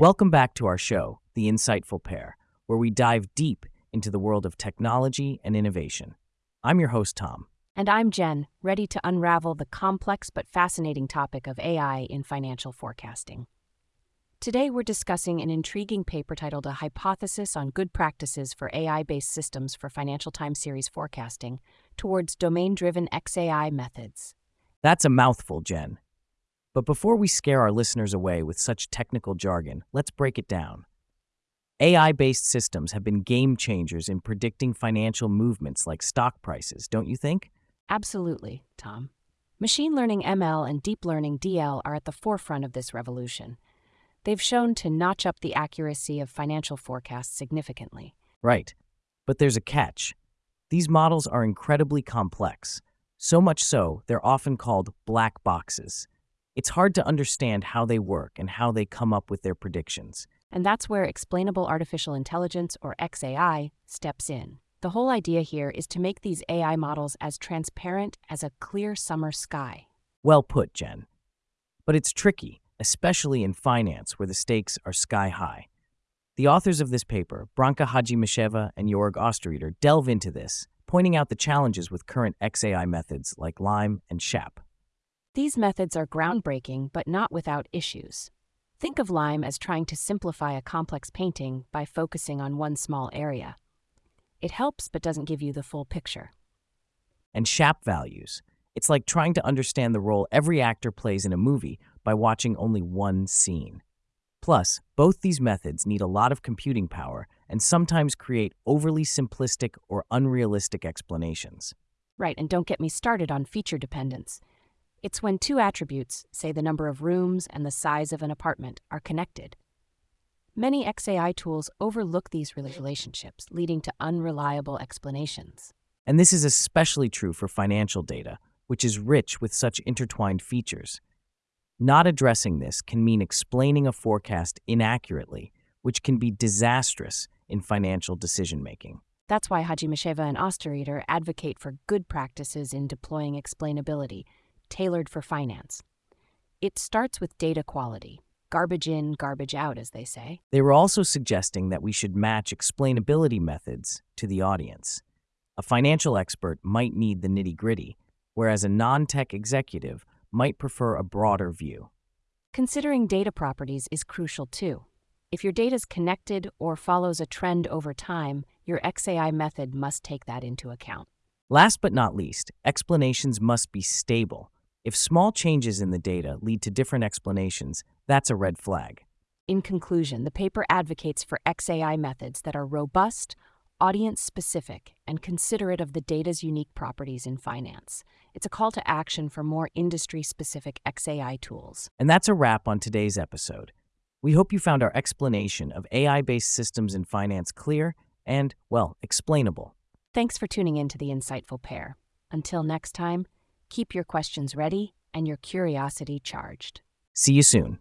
Welcome back to our show, The Insightful Pair, where we dive deep into the world of technology and innovation. I'm your host, Tom. And I'm Jen, ready to unravel the complex but fascinating topic of AI in financial forecasting. Today, we're discussing an intriguing paper titled A Hypothesis on Good Practices for AI based Systems for Financial Time Series Forecasting Towards Domain Driven XAI Methods. That's a mouthful, Jen. But before we scare our listeners away with such technical jargon, let's break it down. AI based systems have been game changers in predicting financial movements like stock prices, don't you think? Absolutely, Tom. Machine learning ML and deep learning DL are at the forefront of this revolution. They've shown to notch up the accuracy of financial forecasts significantly. Right. But there's a catch. These models are incredibly complex, so much so they're often called black boxes. It's hard to understand how they work and how they come up with their predictions. And that's where explainable artificial intelligence, or XAI, steps in. The whole idea here is to make these AI models as transparent as a clear summer sky. Well put, Jen. But it's tricky, especially in finance where the stakes are sky high. The authors of this paper, Branka Hadjimisheva and Jorg Osterrieder, delve into this, pointing out the challenges with current XAI methods like LIME and SHAP. These methods are groundbreaking, but not without issues. Think of Lime as trying to simplify a complex painting by focusing on one small area. It helps, but doesn't give you the full picture. And SHAP values. It's like trying to understand the role every actor plays in a movie by watching only one scene. Plus, both these methods need a lot of computing power and sometimes create overly simplistic or unrealistic explanations. Right, and don't get me started on feature dependence. It's when two attributes, say the number of rooms and the size of an apartment, are connected. Many XAI tools overlook these relationships, leading to unreliable explanations. And this is especially true for financial data, which is rich with such intertwined features. Not addressing this can mean explaining a forecast inaccurately, which can be disastrous in financial decision making. That's why Hadjimisheva and Osterrieder advocate for good practices in deploying explainability tailored for finance. It starts with data quality garbage in, garbage out, as they say. They were also suggesting that we should match explainability methods to the audience. A financial expert might need the nitty gritty, whereas a non tech executive might prefer a broader view. Considering data properties is crucial too. If your data is connected or follows a trend over time, your XAI method must take that into account. Last but not least, explanations must be stable. If small changes in the data lead to different explanations, that's a red flag. In conclusion, the paper advocates for XAI methods that are robust, audience specific, and considerate of the data's unique properties in finance. It's a call to action for more industry specific XAI tools. And that's a wrap on today's episode. We hope you found our explanation of AI based systems in finance clear and, well, explainable. Thanks for tuning in to the Insightful Pair. Until next time, Keep your questions ready and your curiosity charged. See you soon.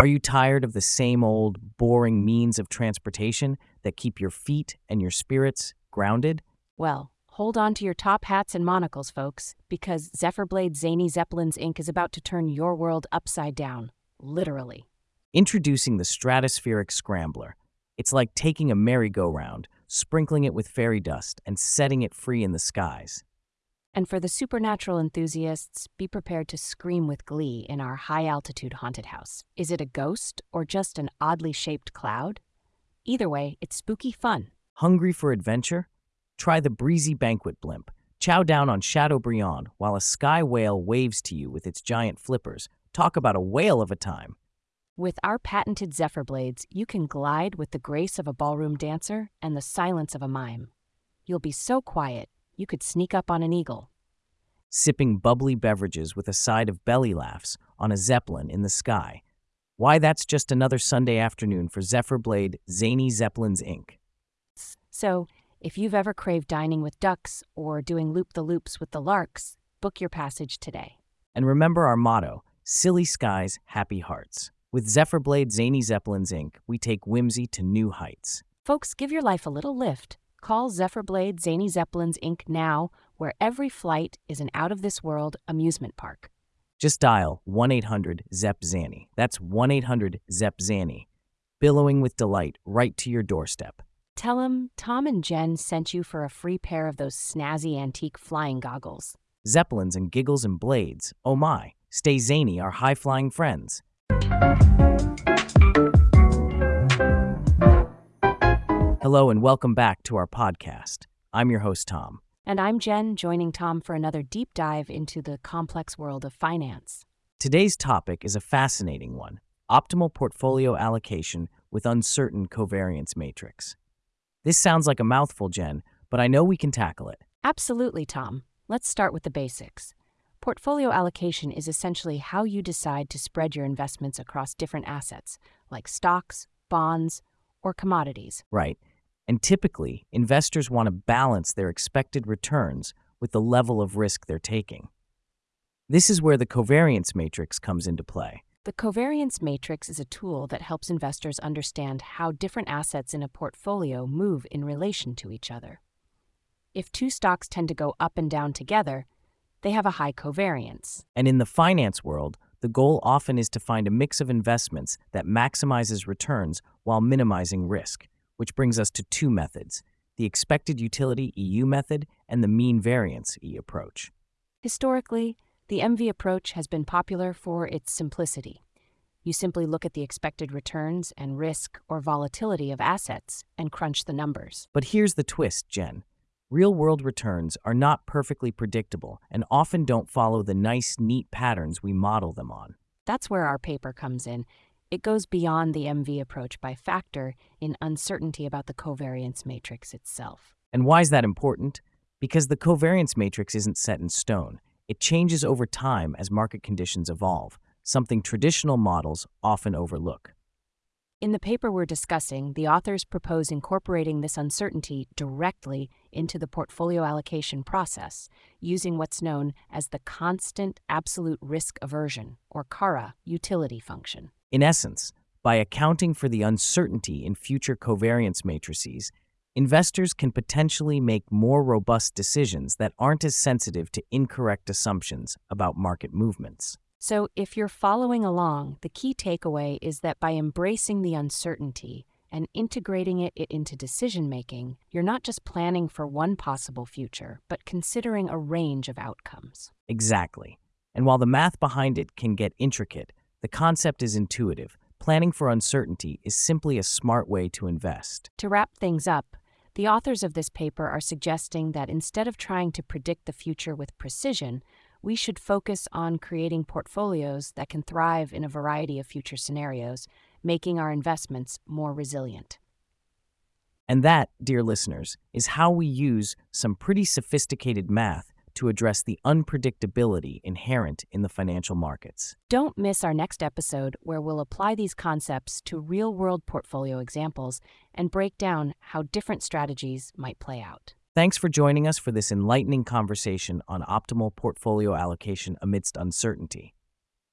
Are you tired of the same old, boring means of transportation that keep your feet and your spirits grounded? Well, hold on to your top hats and monocles, folks, because Zephyrblade Zany Zeppelins Inc. is about to turn your world upside down, literally. Introducing the Stratospheric Scrambler. It's like taking a merry-go-round sprinkling it with fairy dust, and setting it free in the skies. And for the supernatural enthusiasts, be prepared to scream with glee in our high altitude haunted house. Is it a ghost or just an oddly shaped cloud? Either way, it's spooky fun. Hungry for adventure? Try the breezy banquet blimp. Chow down on Chateaubriand while a sky whale waves to you with its giant flippers. Talk about a whale of a time. With our patented Zephyr blades, you can glide with the grace of a ballroom dancer and the silence of a mime. You'll be so quiet, you could sneak up on an eagle. Sipping bubbly beverages with a side of belly laughs on a zeppelin in the sky. Why, that's just another Sunday afternoon for Zephyr Blade Zany Zeppelins Inc. So, if you've ever craved dining with ducks or doing loop the loops with the larks, book your passage today. And remember our motto Silly Skies, Happy Hearts. With Zephyr Blade Zany Zeppelins Inc., we take whimsy to new heights. Folks, give your life a little lift. Call Zephyr Blade Zany Zeppelins Inc. now, where every flight is an out of this world amusement park. Just dial 1 800 ZEP Zanny. That's 1 800 ZEP Zanny. Billowing with delight right to your doorstep. Tell them Tom and Jen sent you for a free pair of those snazzy antique flying goggles. Zeppelins and giggles and blades. Oh my, stay zany, our high flying friends. Hello and welcome back to our podcast. I'm your host, Tom. And I'm Jen, joining Tom for another deep dive into the complex world of finance. Today's topic is a fascinating one optimal portfolio allocation with uncertain covariance matrix. This sounds like a mouthful, Jen, but I know we can tackle it. Absolutely, Tom. Let's start with the basics. Portfolio allocation is essentially how you decide to spread your investments across different assets, like stocks, bonds, or commodities. Right. And typically, investors want to balance their expected returns with the level of risk they're taking. This is where the covariance matrix comes into play. The covariance matrix is a tool that helps investors understand how different assets in a portfolio move in relation to each other. If two stocks tend to go up and down together, they have a high covariance. And in the finance world, the goal often is to find a mix of investments that maximizes returns while minimizing risk which brings us to two methods the expected utility EU method and the mean variance E approach. Historically, the MV approach has been popular for its simplicity. You simply look at the expected returns and risk or volatility of assets and crunch the numbers. But here's the twist, Jen. Real world returns are not perfectly predictable and often don't follow the nice, neat patterns we model them on. That's where our paper comes in it goes beyond the MV approach by factor in uncertainty about the covariance matrix itself. And why is that important? Because the covariance matrix isn't set in stone. It changes over time as market conditions evolve, something traditional models often overlook. In the paper we're discussing, the authors propose incorporating this uncertainty directly into the portfolio allocation process using what's known as the constant absolute risk aversion, or CARA, utility function. In essence, by accounting for the uncertainty in future covariance matrices, investors can potentially make more robust decisions that aren't as sensitive to incorrect assumptions about market movements. So, if you're following along, the key takeaway is that by embracing the uncertainty and integrating it into decision making, you're not just planning for one possible future, but considering a range of outcomes. Exactly. And while the math behind it can get intricate, the concept is intuitive. Planning for uncertainty is simply a smart way to invest. To wrap things up, the authors of this paper are suggesting that instead of trying to predict the future with precision, we should focus on creating portfolios that can thrive in a variety of future scenarios, making our investments more resilient. And that, dear listeners, is how we use some pretty sophisticated math to address the unpredictability inherent in the financial markets. Don't miss our next episode where we'll apply these concepts to real world portfolio examples and break down how different strategies might play out. Thanks for joining us for this enlightening conversation on optimal portfolio allocation amidst uncertainty.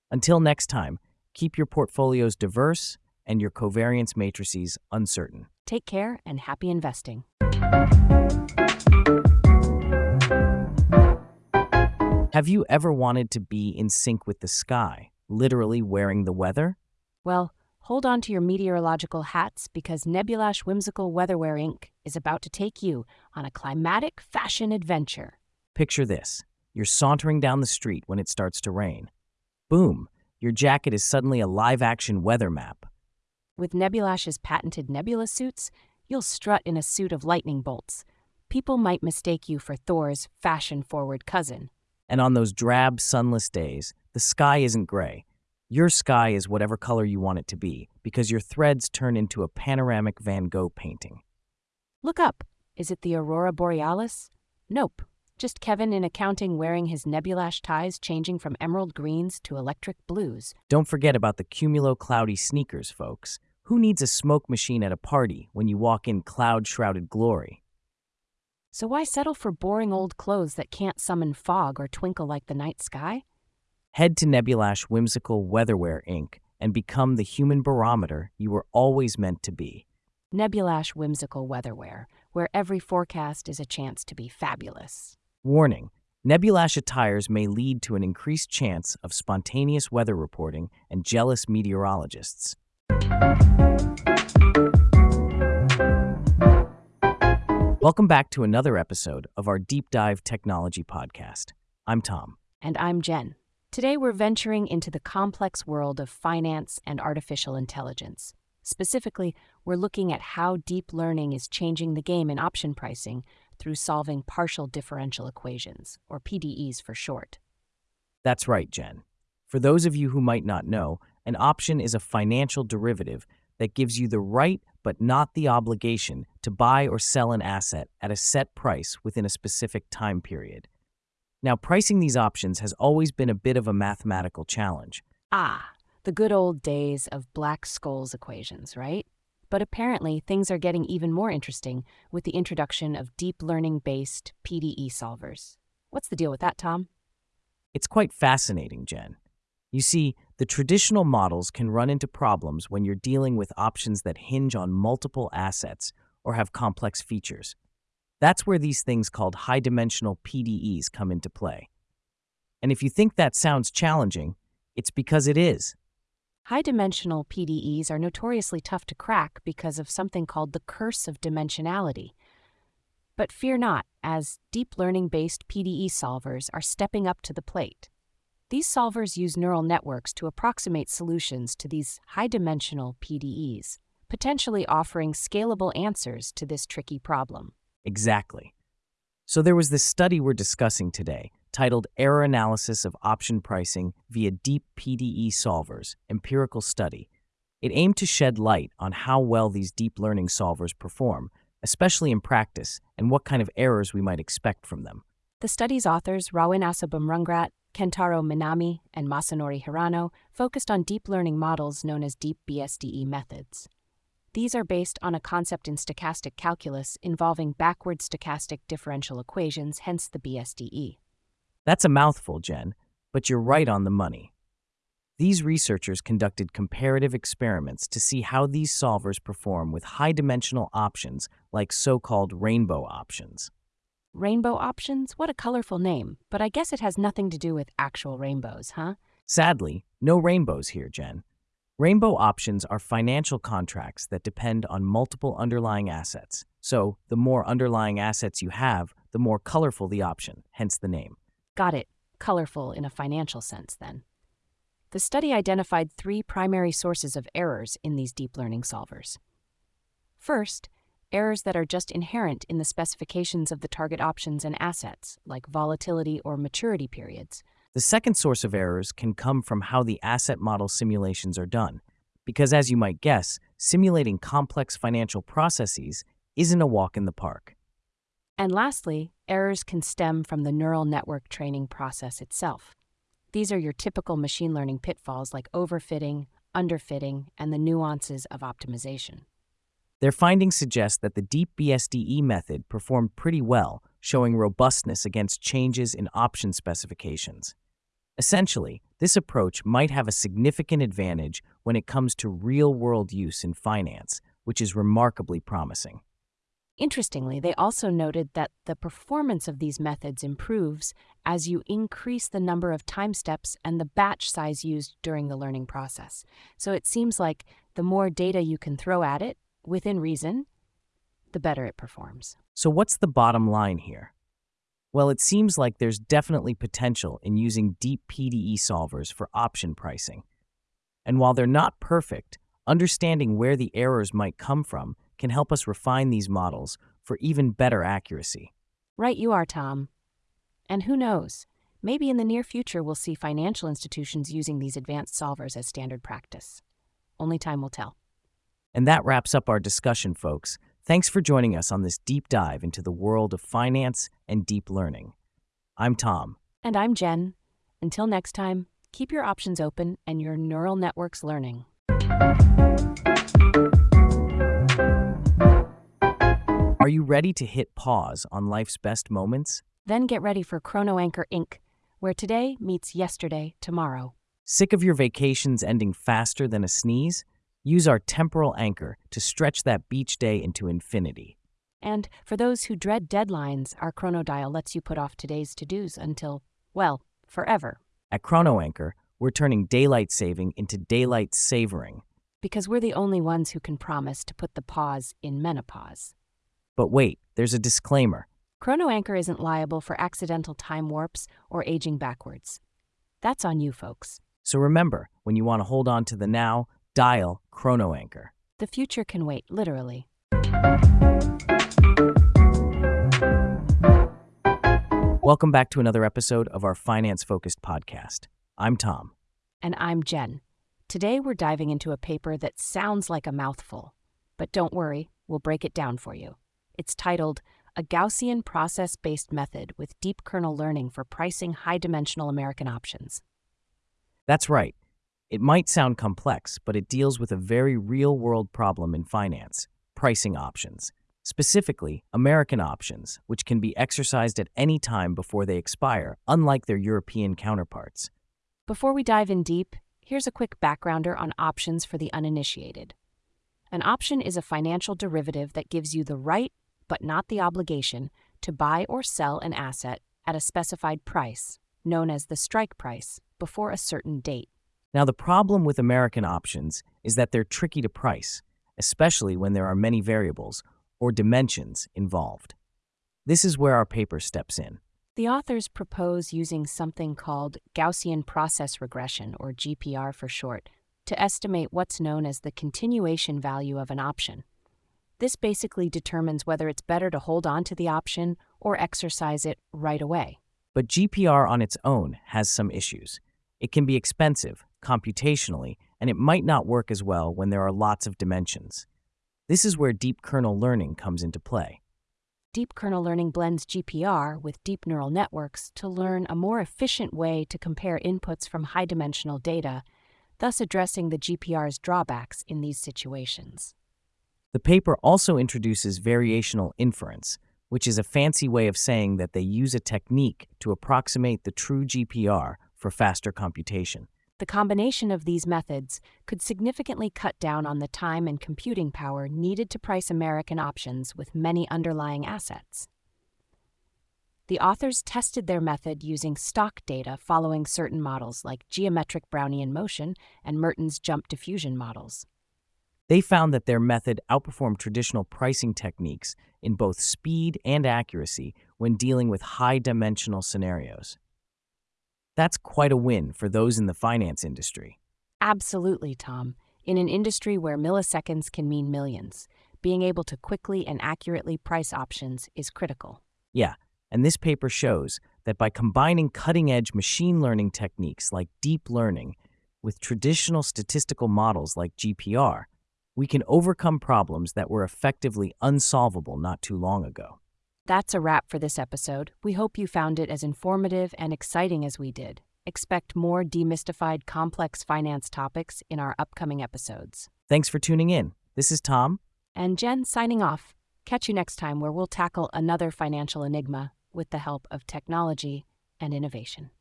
Until next time, keep your portfolios diverse and your covariance matrices uncertain. Take care and happy investing. Have you ever wanted to be in sync with the sky, literally wearing the weather? Well, hold on to your meteorological hats because Nebulash Whimsical Weatherwear Inc. is about to take you on a climatic fashion adventure. Picture this you're sauntering down the street when it starts to rain. Boom, your jacket is suddenly a live action weather map. With Nebulash's patented nebula suits, you'll strut in a suit of lightning bolts. People might mistake you for Thor's fashion forward cousin. And on those drab, sunless days, the sky isn't gray. Your sky is whatever color you want it to be, because your threads turn into a panoramic Van Gogh painting. Look up. Is it the Aurora Borealis? Nope. Just Kevin in accounting wearing his nebulash ties changing from emerald greens to electric blues. Don't forget about the cumulo cloudy sneakers, folks. Who needs a smoke machine at a party when you walk in cloud shrouded glory? So why settle for boring old clothes that can't summon fog or twinkle like the night sky? Head to Nebulash Whimsical Weatherwear Inc. and become the human barometer you were always meant to be. Nebulash Whimsical Weatherwear, where every forecast is a chance to be fabulous. Warning Nebulash attires may lead to an increased chance of spontaneous weather reporting and jealous meteorologists. Welcome back to another episode of our Deep Dive Technology Podcast. I'm Tom. And I'm Jen. Today we're venturing into the complex world of finance and artificial intelligence. Specifically, we're looking at how deep learning is changing the game in option pricing through solving partial differential equations, or PDEs for short. That's right, Jen. For those of you who might not know, an option is a financial derivative that gives you the right but not the obligation to buy or sell an asset at a set price within a specific time period. Now, pricing these options has always been a bit of a mathematical challenge. Ah, the good old days of Black-Scholes equations, right? But apparently, things are getting even more interesting with the introduction of deep learning based PDE solvers. What's the deal with that, Tom? It's quite fascinating, Jen. You see, the traditional models can run into problems when you're dealing with options that hinge on multiple assets or have complex features. That's where these things called high dimensional PDEs come into play. And if you think that sounds challenging, it's because it is. High dimensional PDEs are notoriously tough to crack because of something called the curse of dimensionality. But fear not, as deep learning based PDE solvers are stepping up to the plate. These solvers use neural networks to approximate solutions to these high dimensional PDEs, potentially offering scalable answers to this tricky problem. Exactly. So there was this study we're discussing today titled Error Analysis of Option Pricing via Deep PDE Solvers Empirical Study. It aimed to shed light on how well these deep learning solvers perform, especially in practice, and what kind of errors we might expect from them. The study's authors, Rawin Assabumrungrat, Kentaro Minami, and Masanori Hirano, focused on deep learning models known as deep BSDE methods. These are based on a concept in stochastic calculus involving backward stochastic differential equations, hence the BSDE. That's a mouthful, Jen, but you're right on the money. These researchers conducted comparative experiments to see how these solvers perform with high dimensional options like so called rainbow options. Rainbow options? What a colorful name, but I guess it has nothing to do with actual rainbows, huh? Sadly, no rainbows here, Jen. Rainbow options are financial contracts that depend on multiple underlying assets. So, the more underlying assets you have, the more colorful the option, hence the name. Got it. Colorful in a financial sense, then. The study identified three primary sources of errors in these deep learning solvers. First, errors that are just inherent in the specifications of the target options and assets, like volatility or maturity periods. The second source of errors can come from how the asset model simulations are done, because as you might guess, simulating complex financial processes isn't a walk in the park. And lastly, errors can stem from the neural network training process itself. These are your typical machine learning pitfalls like overfitting, underfitting, and the nuances of optimization. Their findings suggest that the deep BSDE method performed pretty well, showing robustness against changes in option specifications. Essentially, this approach might have a significant advantage when it comes to real world use in finance, which is remarkably promising. Interestingly, they also noted that the performance of these methods improves as you increase the number of time steps and the batch size used during the learning process. So it seems like the more data you can throw at it, within reason, the better it performs. So, what's the bottom line here? Well, it seems like there's definitely potential in using deep PDE solvers for option pricing. And while they're not perfect, understanding where the errors might come from can help us refine these models for even better accuracy. Right, you are, Tom. And who knows? Maybe in the near future we'll see financial institutions using these advanced solvers as standard practice. Only time will tell. And that wraps up our discussion, folks. Thanks for joining us on this deep dive into the world of finance and deep learning. I'm Tom. And I'm Jen. Until next time, keep your options open and your neural networks learning. Are you ready to hit pause on life's best moments? Then get ready for Chrono Anchor Inc., where today meets yesterday tomorrow. Sick of your vacations ending faster than a sneeze? Use our temporal anchor to stretch that beach day into infinity. And for those who dread deadlines, our chronodial lets you put off today's to dos until, well, forever. At Chrono Anchor, we're turning daylight saving into daylight savoring. Because we're the only ones who can promise to put the pause in menopause. But wait, there's a disclaimer. Chrono Anchor isn't liable for accidental time warps or aging backwards. That's on you, folks. So remember, when you want to hold on to the now, dial Chrono Anchor. The future can wait, literally. Welcome back to another episode of our finance focused podcast. I'm Tom. And I'm Jen. Today we're diving into a paper that sounds like a mouthful. But don't worry, we'll break it down for you. It's titled A Gaussian Process Based Method with Deep Kernel Learning for Pricing High Dimensional American Options. That's right. It might sound complex, but it deals with a very real world problem in finance pricing options. Specifically, American options, which can be exercised at any time before they expire, unlike their European counterparts. Before we dive in deep, here's a quick backgrounder on options for the uninitiated. An option is a financial derivative that gives you the right, but not the obligation, to buy or sell an asset at a specified price, known as the strike price, before a certain date. Now, the problem with American options is that they're tricky to price, especially when there are many variables or dimensions involved. This is where our paper steps in. The authors propose using something called Gaussian process regression, or GPR for short, to estimate what's known as the continuation value of an option. This basically determines whether it's better to hold on to the option or exercise it right away. But GPR on its own has some issues. It can be expensive, computationally, and it might not work as well when there are lots of dimensions. This is where deep kernel learning comes into play. Deep kernel learning blends GPR with deep neural networks to learn a more efficient way to compare inputs from high dimensional data, thus addressing the GPR's drawbacks in these situations. The paper also introduces variational inference, which is a fancy way of saying that they use a technique to approximate the true GPR for faster computation. The combination of these methods could significantly cut down on the time and computing power needed to price American options with many underlying assets. The authors tested their method using stock data following certain models like geometric Brownian motion and Merton's jump diffusion models. They found that their method outperformed traditional pricing techniques in both speed and accuracy when dealing with high dimensional scenarios. That's quite a win for those in the finance industry. Absolutely, Tom. In an industry where milliseconds can mean millions, being able to quickly and accurately price options is critical. Yeah, and this paper shows that by combining cutting edge machine learning techniques like deep learning with traditional statistical models like GPR, we can overcome problems that were effectively unsolvable not too long ago. That's a wrap for this episode. We hope you found it as informative and exciting as we did. Expect more demystified complex finance topics in our upcoming episodes. Thanks for tuning in. This is Tom. And Jen signing off. Catch you next time where we'll tackle another financial enigma with the help of technology and innovation.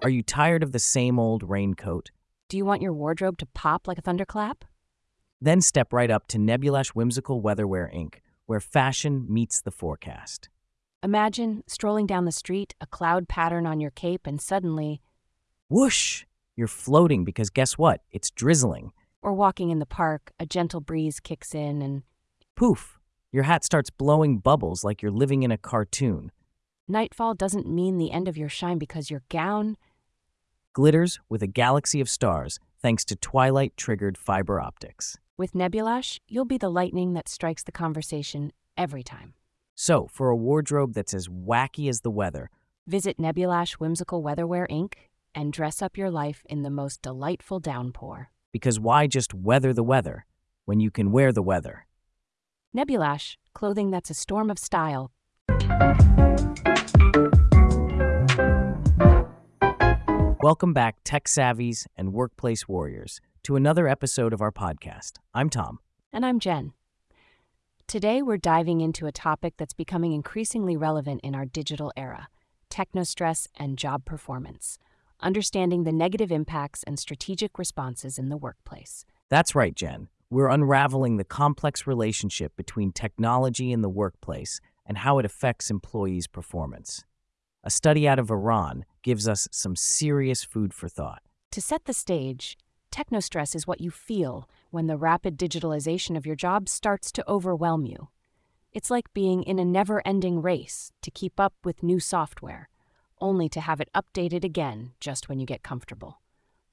Are you tired of the same old raincoat? Do you want your wardrobe to pop like a thunderclap? Then step right up to Nebulash Whimsical Weatherwear Inc., where fashion meets the forecast. Imagine strolling down the street, a cloud pattern on your cape, and suddenly, whoosh! You're floating because guess what? It's drizzling. Or walking in the park, a gentle breeze kicks in and poof! Your hat starts blowing bubbles like you're living in a cartoon. Nightfall doesn't mean the end of your shine because your gown glitters with a galaxy of stars thanks to twilight triggered fiber optics. With Nebulash, you'll be the lightning that strikes the conversation every time. So, for a wardrobe that's as wacky as the weather, visit Nebulash Whimsical Weatherwear Inc. and dress up your life in the most delightful downpour. Because why just weather the weather when you can wear the weather? Nebulash, clothing that's a storm of style. Welcome back, tech savvies and workplace warriors to another episode of our podcast. I'm Tom. And I'm Jen. Today, we're diving into a topic that's becoming increasingly relevant in our digital era techno stress and job performance, understanding the negative impacts and strategic responses in the workplace. That's right, Jen. We're unraveling the complex relationship between technology and the workplace and how it affects employees' performance. A study out of Iran gives us some serious food for thought. To set the stage, technostress is what you feel when the rapid digitalization of your job starts to overwhelm you. It's like being in a never ending race to keep up with new software, only to have it updated again just when you get comfortable.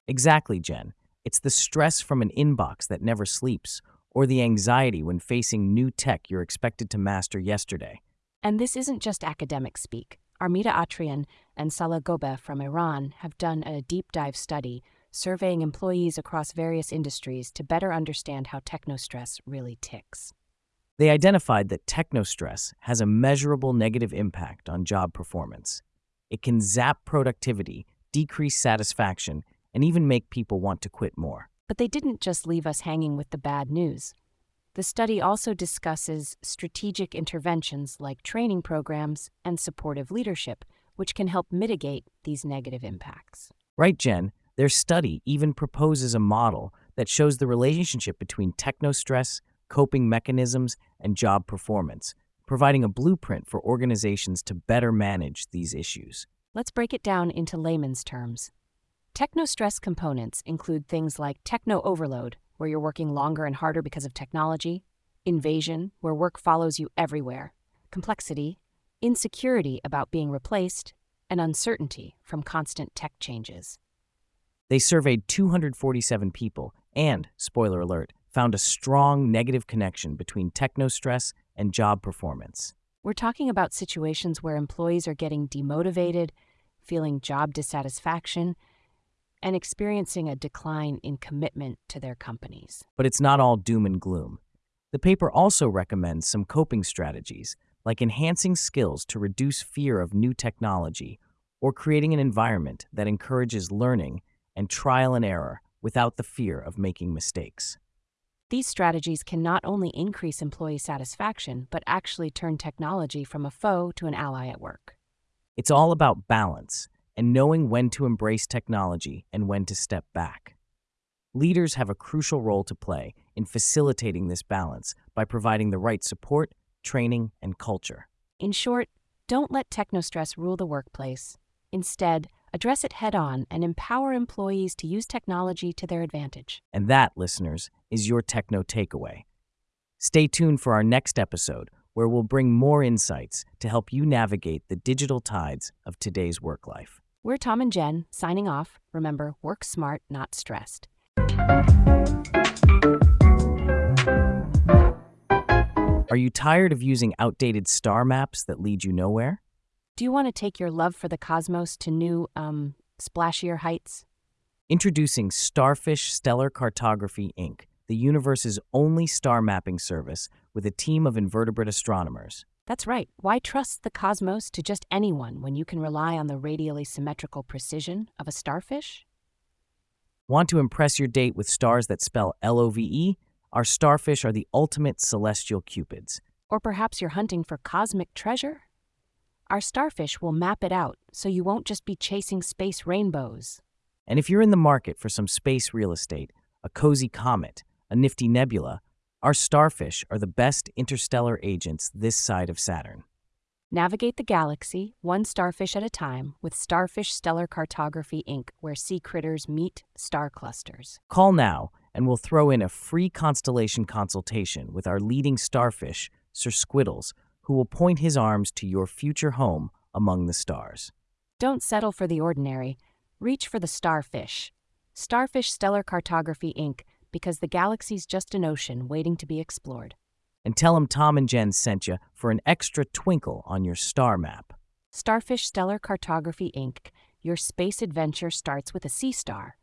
Exactly, Jen. It's the stress from an inbox that never sleeps, or the anxiety when facing new tech you're expected to master yesterday. And this isn't just academic speak. Armida Atrian and Salah Gobeh from Iran have done a deep dive study surveying employees across various industries to better understand how technostress really ticks. They identified that technostress has a measurable negative impact on job performance. It can zap productivity, decrease satisfaction, and even make people want to quit more. But they didn't just leave us hanging with the bad news. The study also discusses strategic interventions like training programs and supportive leadership, which can help mitigate these negative impacts. Right, Jen? Their study even proposes a model that shows the relationship between technostress, coping mechanisms, and job performance, providing a blueprint for organizations to better manage these issues. Let's break it down into layman's terms. Technostress components include things like techno overload, where you're working longer and harder because of technology, invasion, where work follows you everywhere, complexity, insecurity about being replaced, and uncertainty from constant tech changes. They surveyed 247 people and, spoiler alert, found a strong negative connection between techno stress and job performance. We're talking about situations where employees are getting demotivated, feeling job dissatisfaction, and experiencing a decline in commitment to their companies. But it's not all doom and gloom. The paper also recommends some coping strategies, like enhancing skills to reduce fear of new technology or creating an environment that encourages learning and trial and error without the fear of making mistakes. These strategies can not only increase employee satisfaction, but actually turn technology from a foe to an ally at work. It's all about balance and knowing when to embrace technology and when to step back. Leaders have a crucial role to play in facilitating this balance by providing the right support, training, and culture. In short, don't let techno stress rule the workplace. Instead, address it head on and empower employees to use technology to their advantage. And that, listeners, is your techno takeaway. Stay tuned for our next episode, where we'll bring more insights to help you navigate the digital tides of today's work life. We're Tom and Jen, signing off. Remember, work smart, not stressed. Are you tired of using outdated star maps that lead you nowhere? Do you want to take your love for the cosmos to new, um, splashier heights? Introducing Starfish Stellar Cartography, Inc., the universe's only star mapping service with a team of invertebrate astronomers. That's right. Why trust the cosmos to just anyone when you can rely on the radially symmetrical precision of a starfish? Want to impress your date with stars that spell L O V E? Our starfish are the ultimate celestial cupids. Or perhaps you're hunting for cosmic treasure? Our starfish will map it out so you won't just be chasing space rainbows. And if you're in the market for some space real estate, a cozy comet, a nifty nebula, our starfish are the best interstellar agents this side of Saturn. Navigate the galaxy, one starfish at a time, with Starfish Stellar Cartography Inc., where sea critters meet star clusters. Call now, and we'll throw in a free constellation consultation with our leading starfish, Sir Squiddles, who will point his arms to your future home among the stars. Don't settle for the ordinary. Reach for the starfish. Starfish Stellar Cartography Inc because the galaxy's just an ocean waiting to be explored. And tell them Tom and Jen sent you for an extra twinkle on your star map. Starfish Stellar Cartography Inc., your space adventure starts with a sea star.